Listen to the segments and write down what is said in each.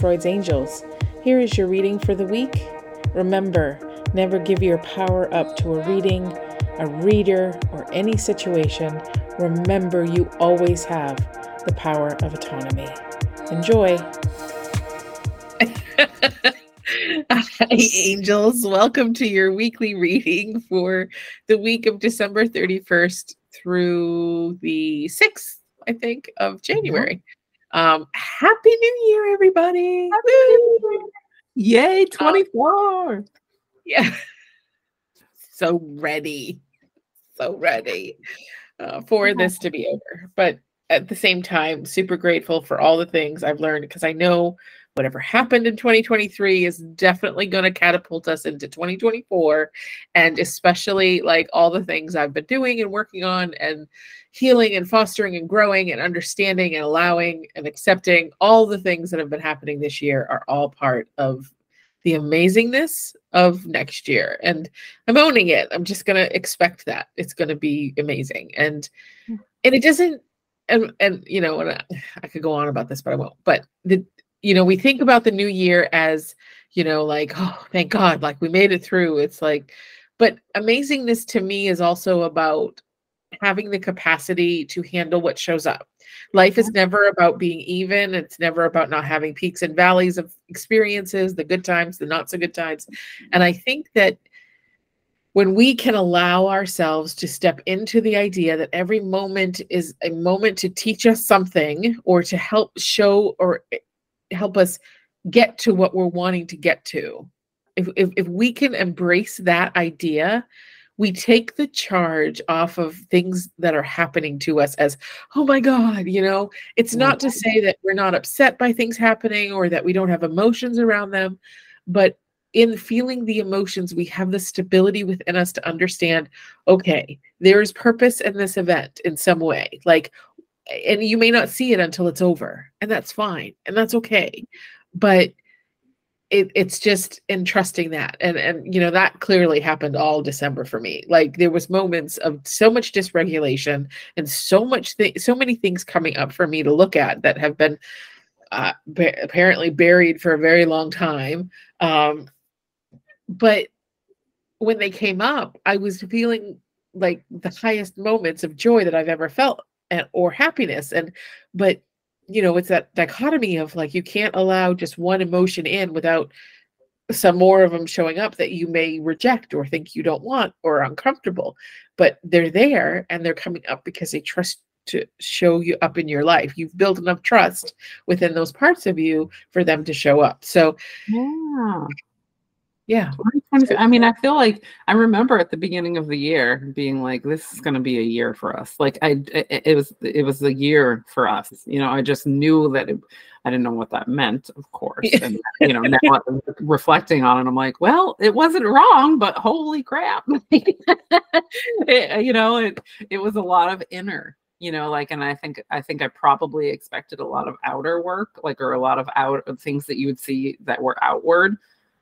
Freud's Angels. Here is your reading for the week. Remember, never give your power up to a reading, a reader, or any situation. Remember, you always have the power of autonomy. Enjoy. Hi, angels. Welcome to your weekly reading for the week of December 31st through the 6th, I think, of mm-hmm. Um, Happy New Year, everybody! Yay, 24! Uh, yeah. so ready. So ready uh, for this to be over. But at the same time, super grateful for all the things I've learned because I know whatever happened in 2023 is definitely going to catapult us into 2024 and especially like all the things I've been doing and working on and healing and fostering and growing and understanding and allowing and accepting. All the things that have been happening this year are all part of the amazingness of next year. And i'm owning it. I'm just going to expect that. It's going to be amazing. And and it doesn't and and you know and I, I could go on about this but i won't. But the you know, we think about the new year as, you know, like, oh, thank God, like we made it through. It's like, but amazingness to me is also about having the capacity to handle what shows up. Life is mm-hmm. never about being even. It's never about not having peaks and valleys of experiences, the good times, the not so good times. And I think that when we can allow ourselves to step into the idea that every moment is a moment to teach us something or to help show or help us get to what we're wanting to get to. If, if, if we can embrace that idea, we take the charge off of things that are happening to us as, oh my God, you know, it's mm-hmm. not to say that we're not upset by things happening or that we don't have emotions around them, but in feeling the emotions, we have the stability within us to understand okay, there's purpose in this event in some way. Like, and you may not see it until it's over and that's fine and that's okay but it, it's just entrusting that. And and you know that clearly happened all december for me. Like there was moments of so much dysregulation and so much th- so many things coming up for me to look at that have been uh, ba- apparently buried for a very long time. Um, but when they came up i was feeling like the highest moments of joy that i've ever felt and or happiness. And but you know it's that dichotomy of like you can't allow just one emotion in without some more of them showing up that you may reject or think you don't want or uncomfortable. But they're there and they're coming up because they trust to show you up in your life. You've built enough trust within those parts of you for them to show up. So yeah yeah. I mean, I feel like I remember at the beginning of the year being like, "This is going to be a year for us." Like, I it, it was it was a year for us. You know, I just knew that it, I didn't know what that meant, of course. And you know, now reflecting on it, I'm like, well, it wasn't wrong, but holy crap! it, uh, you know, it it was a lot of inner you know like and i think i think i probably expected a lot of outer work like or a lot of out things that you would see that were outward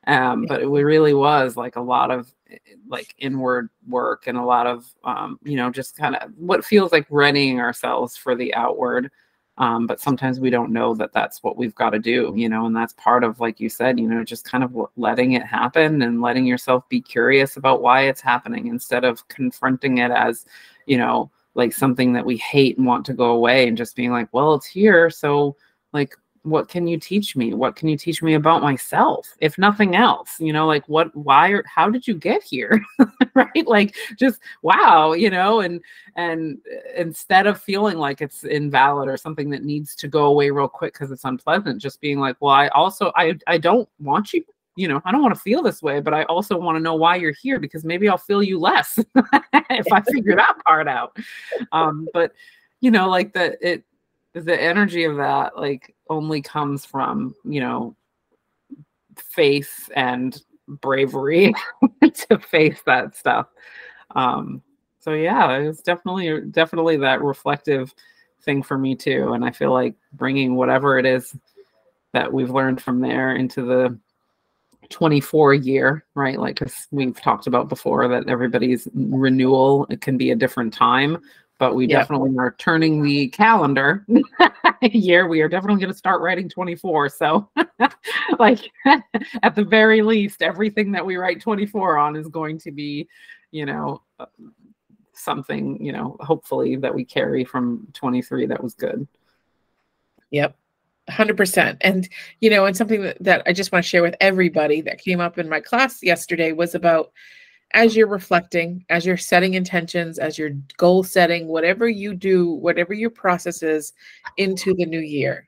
um, but it really was like a lot of eh, like inward work and a lot of um, you know just kind of what feels like readying ourselves for the outward. Um, but sometimes we don't know that that's what we've got to do you know and that's part of like you said you know just kind of letting it happen and letting yourself be curious about why it's happening instead of confronting it as you know like something that we hate and want to go away and just being like well it's here so like what can you teach me? What can you teach me about myself if nothing else? You know like what why or how did you get here? Right? Like just wow you know and and instead of feeling like it's invalid or something that needs to go away real quick because it's unpleasant just being like well i also i i don't want you you know i don't want to feel this way but i also want to know why you're here because maybe i'll feel you less if i figure that part out. Um but you know like the it the energy of that like only comes from you know faith and bravery to face that stuff. Um so yeah it was definitely definitely that reflective thing for me too. And i feel like bringing whatever it is that we've learned from there into the 24 year right? Like we've talked about before that everybody's renewal it can be a different time but we Yeah. definitely are turning the calendar year. We are definitely going to start writing 24. So, like, at the very least, everything that we write 24 on is going to be, you know, uh, something, you know, hopefully that we carry from 23 that was good. Yep. 100%. And, you know, and something that, that I just want to share with everybody that came up in my class yesterday was about as you're reflecting, as you're setting intentions, as you're goal setting, whatever you do, whatever your process is into the new year,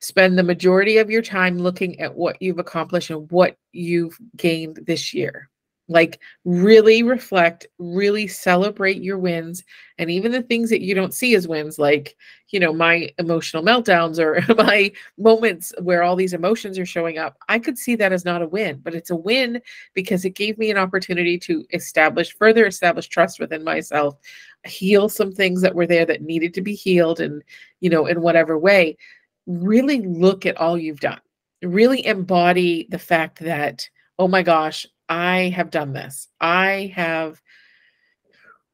spend the majority of your time looking at what you've accomplished and what you've gained this year. Like, really reflect, really celebrate your wins, and even the things that you don't see as wins, like, you know, my emotional meltdowns or my moments where all these emotions are showing up. I could see that as not a win, but it's a win because it gave me an opportunity to establish, further establish trust within myself, heal some things that were there that needed to be healed, and, you know, in whatever way. Really look at all you've done, really embody the fact that, oh my gosh, I have done this. I have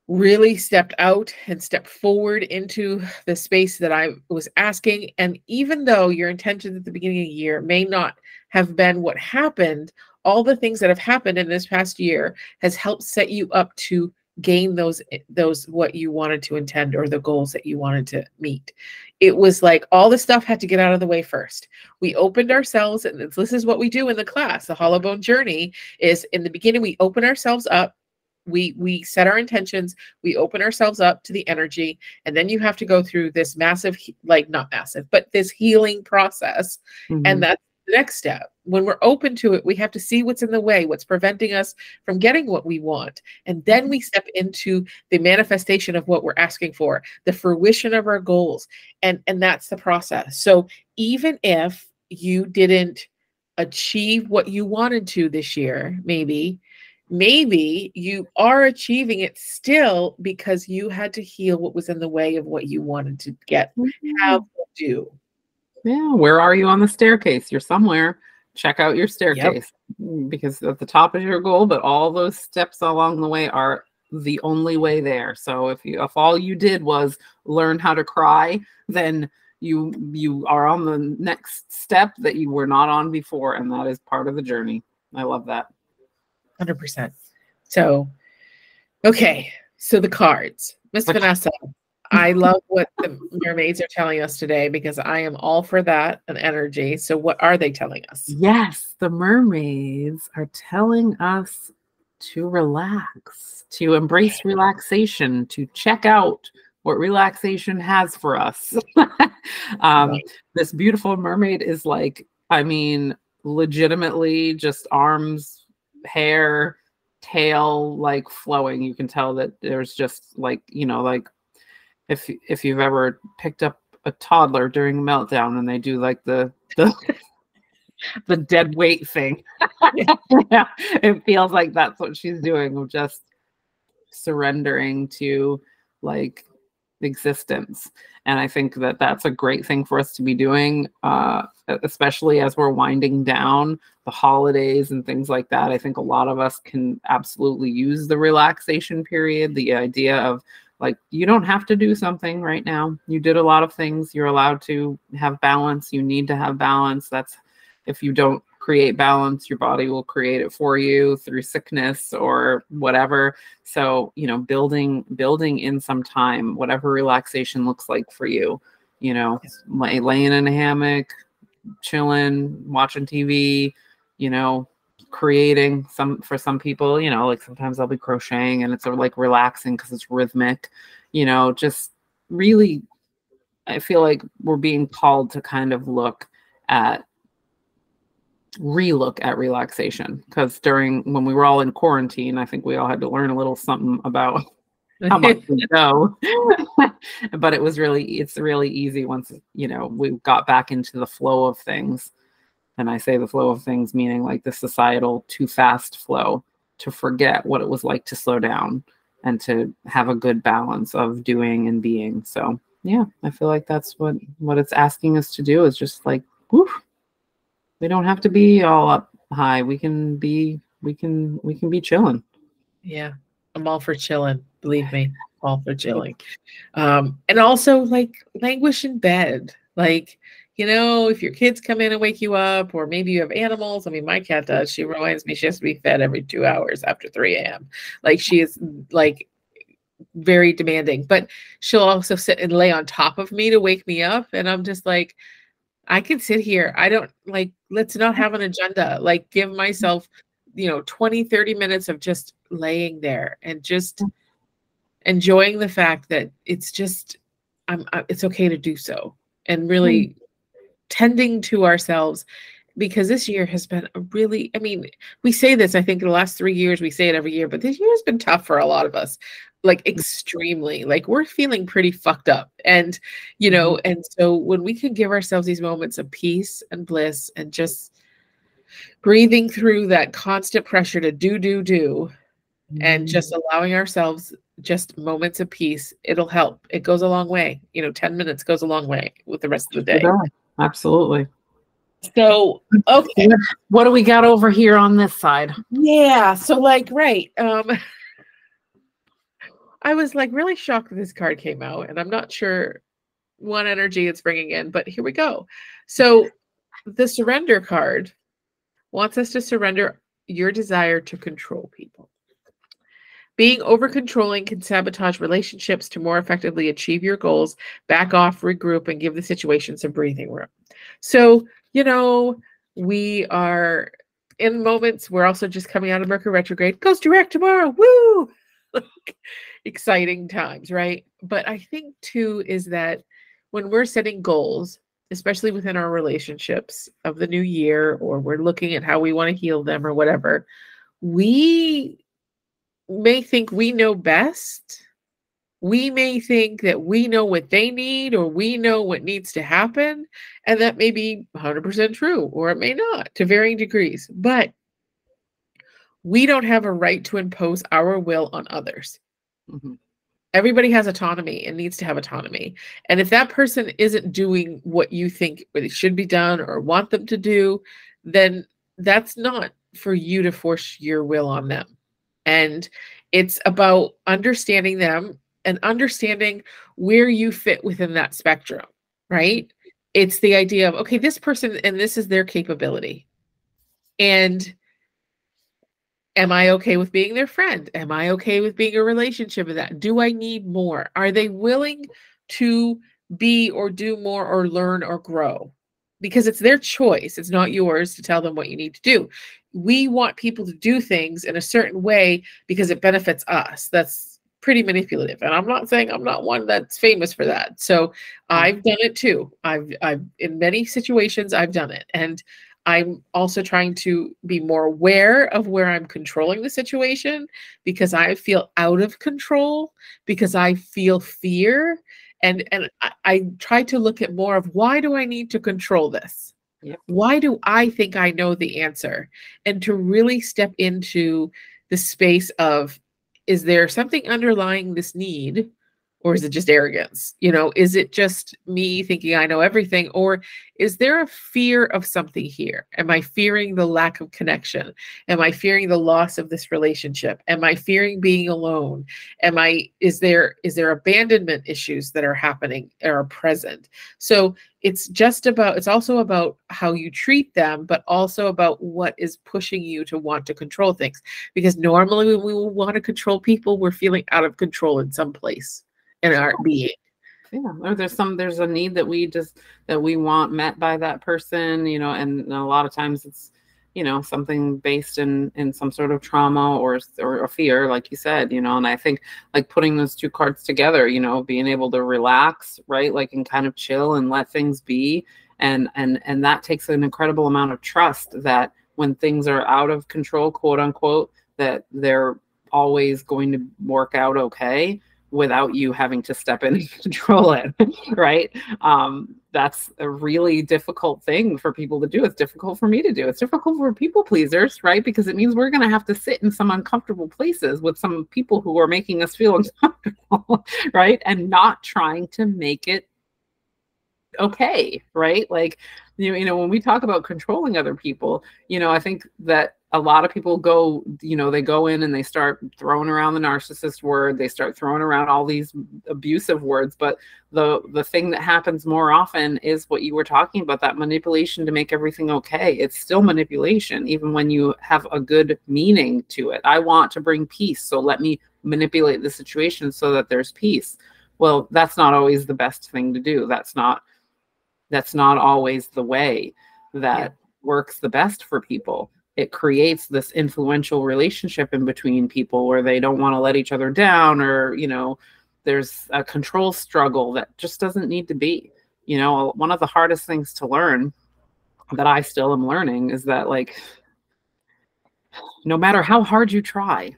really stepped out and stepped forward into the space that I was asking. And even though your intentions at the beginning of the year may not have been what happened, all the things that have happened in this past year has helped set you up to gain those those what you wanted to intend or the goals that you wanted to meet. It was like all the stuff had to get out of the way first. We opened ourselves and this is what we do in the class. The hollow bone journey is in the beginning we open ourselves up. We we set our intentions. We open ourselves up to the energy and then you have to go through this massive like not massive but this healing process. Mhm. and that's the next step. When we're open to it we have to see what's in the way what's preventing us from getting what we want. And then we step into the manifestation of what we're asking for the fruition of our goals. And and that's the process. So even if you didn't achieve what you wanted to this year maybe maybe you are achieving it still because you had to heal what was in the way of what you wanted to get mm-hmm. have or do Yeah, where are you on the staircase? You're somewhere. Check out your staircase Mm, because at the top is your goal, but all those steps along the way are the only way there. So if you if all you did was learn how to cry, then you you are on the next step that you were not on before, and that is part of the journey. I love that. 100% so okay so the cards miss vanessa i love what the mermaids are telling us today because i am all for that and energy so what are they telling us Yes, the mermaids are telling us to relax, to embrace relaxation, to check out what relaxation has for us. um, Right. This beautiful mermaid is like, I mean, legitimately just arms, hair, tail, like flowing. You can tell that there's just like, you know, like if if you've ever picked up a toddler during a meltdown and they do like the the the dead weight thing. yeah, it feels like that's what she's doing of just surrendering to like existence. And I think that that's a great thing for us to be doing, uh, especially as we're winding down the holidays and things like that. I think a lot of us can absolutely use the relaxation period, the idea of like you don't have to do something right now. You did a lot of things. You're allowed to have balance. You need to have balance. That's if you don't create balance your body will create it for you through sickness or whatever. So you know building building in some time whatever relaxation looks like for you you know lay, laying in a hammock chilling watching tv you know creating some for some people you know like sometimes i'll be crocheting and it's sort of like relaxing because it's rhythmic you know just really i feel like we're being called to kind of look at relook at relaxation because during when we were all in quarantine i think we all had to learn a little something about how much we know. But it was really it's really easy once you know we got back into the flow of things and i say the flow of things meaning like the societal too fast flow to forget what it was like to slow down and to have a good balance of doing and being so yeah i feel like that's what what it's asking us to do is just like whew, we don't have to be all up high we can be we can we can be chilling yeah i'm all for chilling Believe me, all for chilling. Um, and also like languish in bed. Like, you know, if your kids come in and wake you up, or maybe you have animals. I mean, my cat does. She reminds me she has to be fed every two hours after 3 a.m. Like she is like very demanding, but she'll also sit and lay on top of me to wake me up. And I'm just like, I can sit here. I don't like, let's not have an agenda. Like, give myself, you know, 20, 30 minutes of just laying there and just enjoying the fact that it's just, I'm, it's okay to do so and really mm. Tending to ourselves because this year has been a really i mean we say this i think in the last three years we say it every year but this year has been tough for a lot of us like mm. extremely like we're feeling pretty fucked up and you know mm-hmm. and so when we can give ourselves these moments of peace and bliss and just breathing through that constant pressure to do do do mm-hmm. and just allowing ourselves just moments of peace it'll help it goes a long way you know 10 minutes goes a long way with the rest of the day absolutely so okay what do we got over here on this side yeah so like right um I was like really shocked that this card came out, and I'm not sure what energy it's bringing in, but here we go. So, the surrender card wants us to surrender your desire to control people. Being over controlling can sabotage relationships to more effectively achieve your goals. Back off, regroup, and give the situation some breathing room. So, you know, we are in moments, we're also just coming out of Mercury retrograde, goes direct tomorrow. Woo! exciting times, right? But I think too is that when we're setting goals, especially within our relationships of the new year, or we're looking at how we want to heal them or whatever, we may think we know best. We may think that we know what they need or we know what needs to happen. And that may be 100% true, or it may not to varying degrees. But we don't have a right to impose our will on others. Mm-hmm. Everybody has autonomy and needs to have autonomy. And if that person isn't doing what you think it should be done or want them to do, then that's not for you to force your will on them. And it's about understanding them and understanding where you fit within that spectrum, right? It's the idea of, okay, this person and this is their capability. And Am I okay with being their friend? Am I okay with being a relationship with that? Do I need more? Are they willing to be or do more or learn or grow? Because it's their choice. It's not yours to tell them what you need to do. We want people to do things in a certain way because it benefits us. That's pretty manipulative. And I'm not saying I'm not one that's famous for that. So mm. I've done it too. I've I've in many situations I've done it. And I'm also trying to be more aware of where I'm controlling the situation because I feel out of control, because I feel fear. And, and I, I try to look at more of why do I need to control this? Yep. Why do I think I know the answer? And to really step into the space of is there something underlying this need or is it just arrogance? You know is it just me thinking i know everything or is there a fear of something here? Am i fearing the lack of connection? Am i fearing the loss of this relationship? Am i fearing being alone? Am i is there is there abandonment issues that are happening or are present? So it's just about it's also about how you treat them but also about what is pushing you to want to control things. Because normally when we want to control people we're feeling out of control in some place in our being yeah or there's some there's a need that we just that we want met by that person you know and a lot of times it's you know something based in in some sort of trauma or or a fear like you said you know and i think like putting those two cards together you know being able to relax right like and kind of chill and let things be and and and that takes an incredible amount of trust that when things are out of control quote unquote that they're always going to work out okay without you having to step in and control it right? Um, that's a really difficult thing for people to do. It's difficult for me to do. It's difficult for people pleasers right? Because it means we're going to have to sit in some uncomfortable places with some people who are making us feel uncomfortable right? And not trying to make it okay right? Like you know, you know when we talk about controlling other people you know i think that a lot of people go, you know, they go in and they start throwing around the narcissist word, they start throwing around all these abusive words, but the the thing that happens more often is what you were talking about that manipulation to make everything okay. It's still manipulation even when you have a good meaning to it. I want to bring peace, so let me manipulate the situation so that there's peace. Well, that's not always the best thing to do. That's not that's not always the way that yeah. works the best for people it creates this influential relationship in between people where they don't want to let each other down or you know there's a control struggle that just doesn't need to be. You know one of the hardest things to learn that i still am learning is that like no matter how hard you try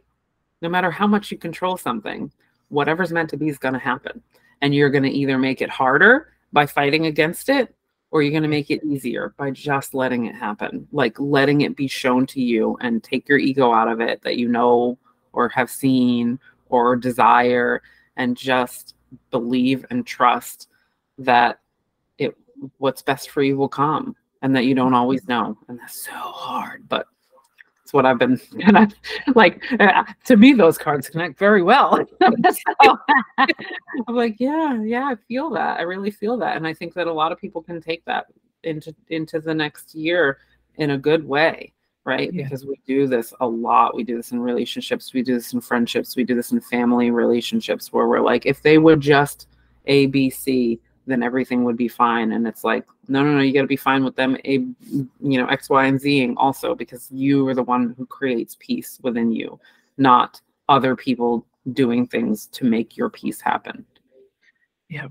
no matter how much you control something whatever's meant to be is going to happen. And you're going to either make it harder by fighting against it or you're going to mm-hmm. make it easier by just letting it happen like letting it be shown to you and take your ego out of it that you know or have seen or desire and just believe and trust that it what's best for you will come and that you don't mm-hmm. always know and that's so hard but it's what I've been kind of like. Uh, to me, those cards connect very well. so, I'm like, yeah, yeah, I feel that. I really feel that, and I think that a lot of people can take that into into the next year in a good way, right? Yeah. Because we do this a lot. We do this in relationships. We do this in friendships. We do this in family relationships, where we're like, if they would just A, B, C, then everything would be fine. And it's like, no, no, no, you got to be fine with them, a, you know, X, Y, and Zing also because you are the one who creates peace within you, not other people doing things to make your peace happen. Yeah.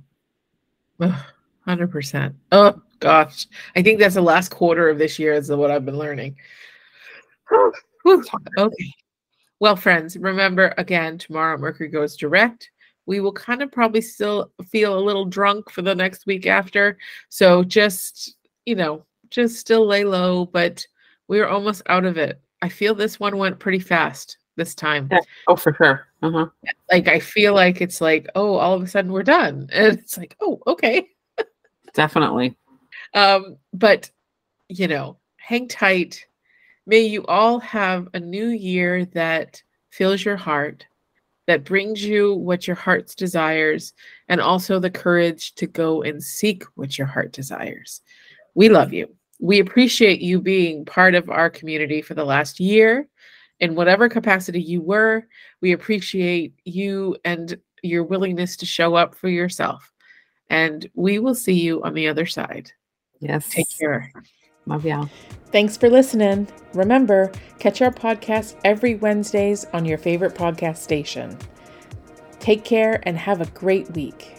Hundred percent. Oh gosh, I think that's the last quarter of this year is what I've been learning. okay. Well, friends, remember again, tomorrow Mercury goes direct we will kind of probably still feel a little drunk for the next week after. So just, you know, just still lay low, but we're almost out of it. I feel this one went pretty fast this time. Yeah. Oh, for sure. Uh-huh. Like I feel like it's like, oh, all of a sudden we're done. And it's like, oh, okay. Definitely. Um, but you know, hang tight. May you all have a new year that fills your heart that brings you what your heart's desires and also the courage to go and seek what your heart desires. We love you. We appreciate you being part of our community for the last year in whatever capacity you were. We appreciate you and your willingness to show up for yourself. And we will see you on the other side. Yes. Take care. Thanks for listening. Remember, catch our podcast every Wednesdays on your favorite podcast station. Take care and have a great week.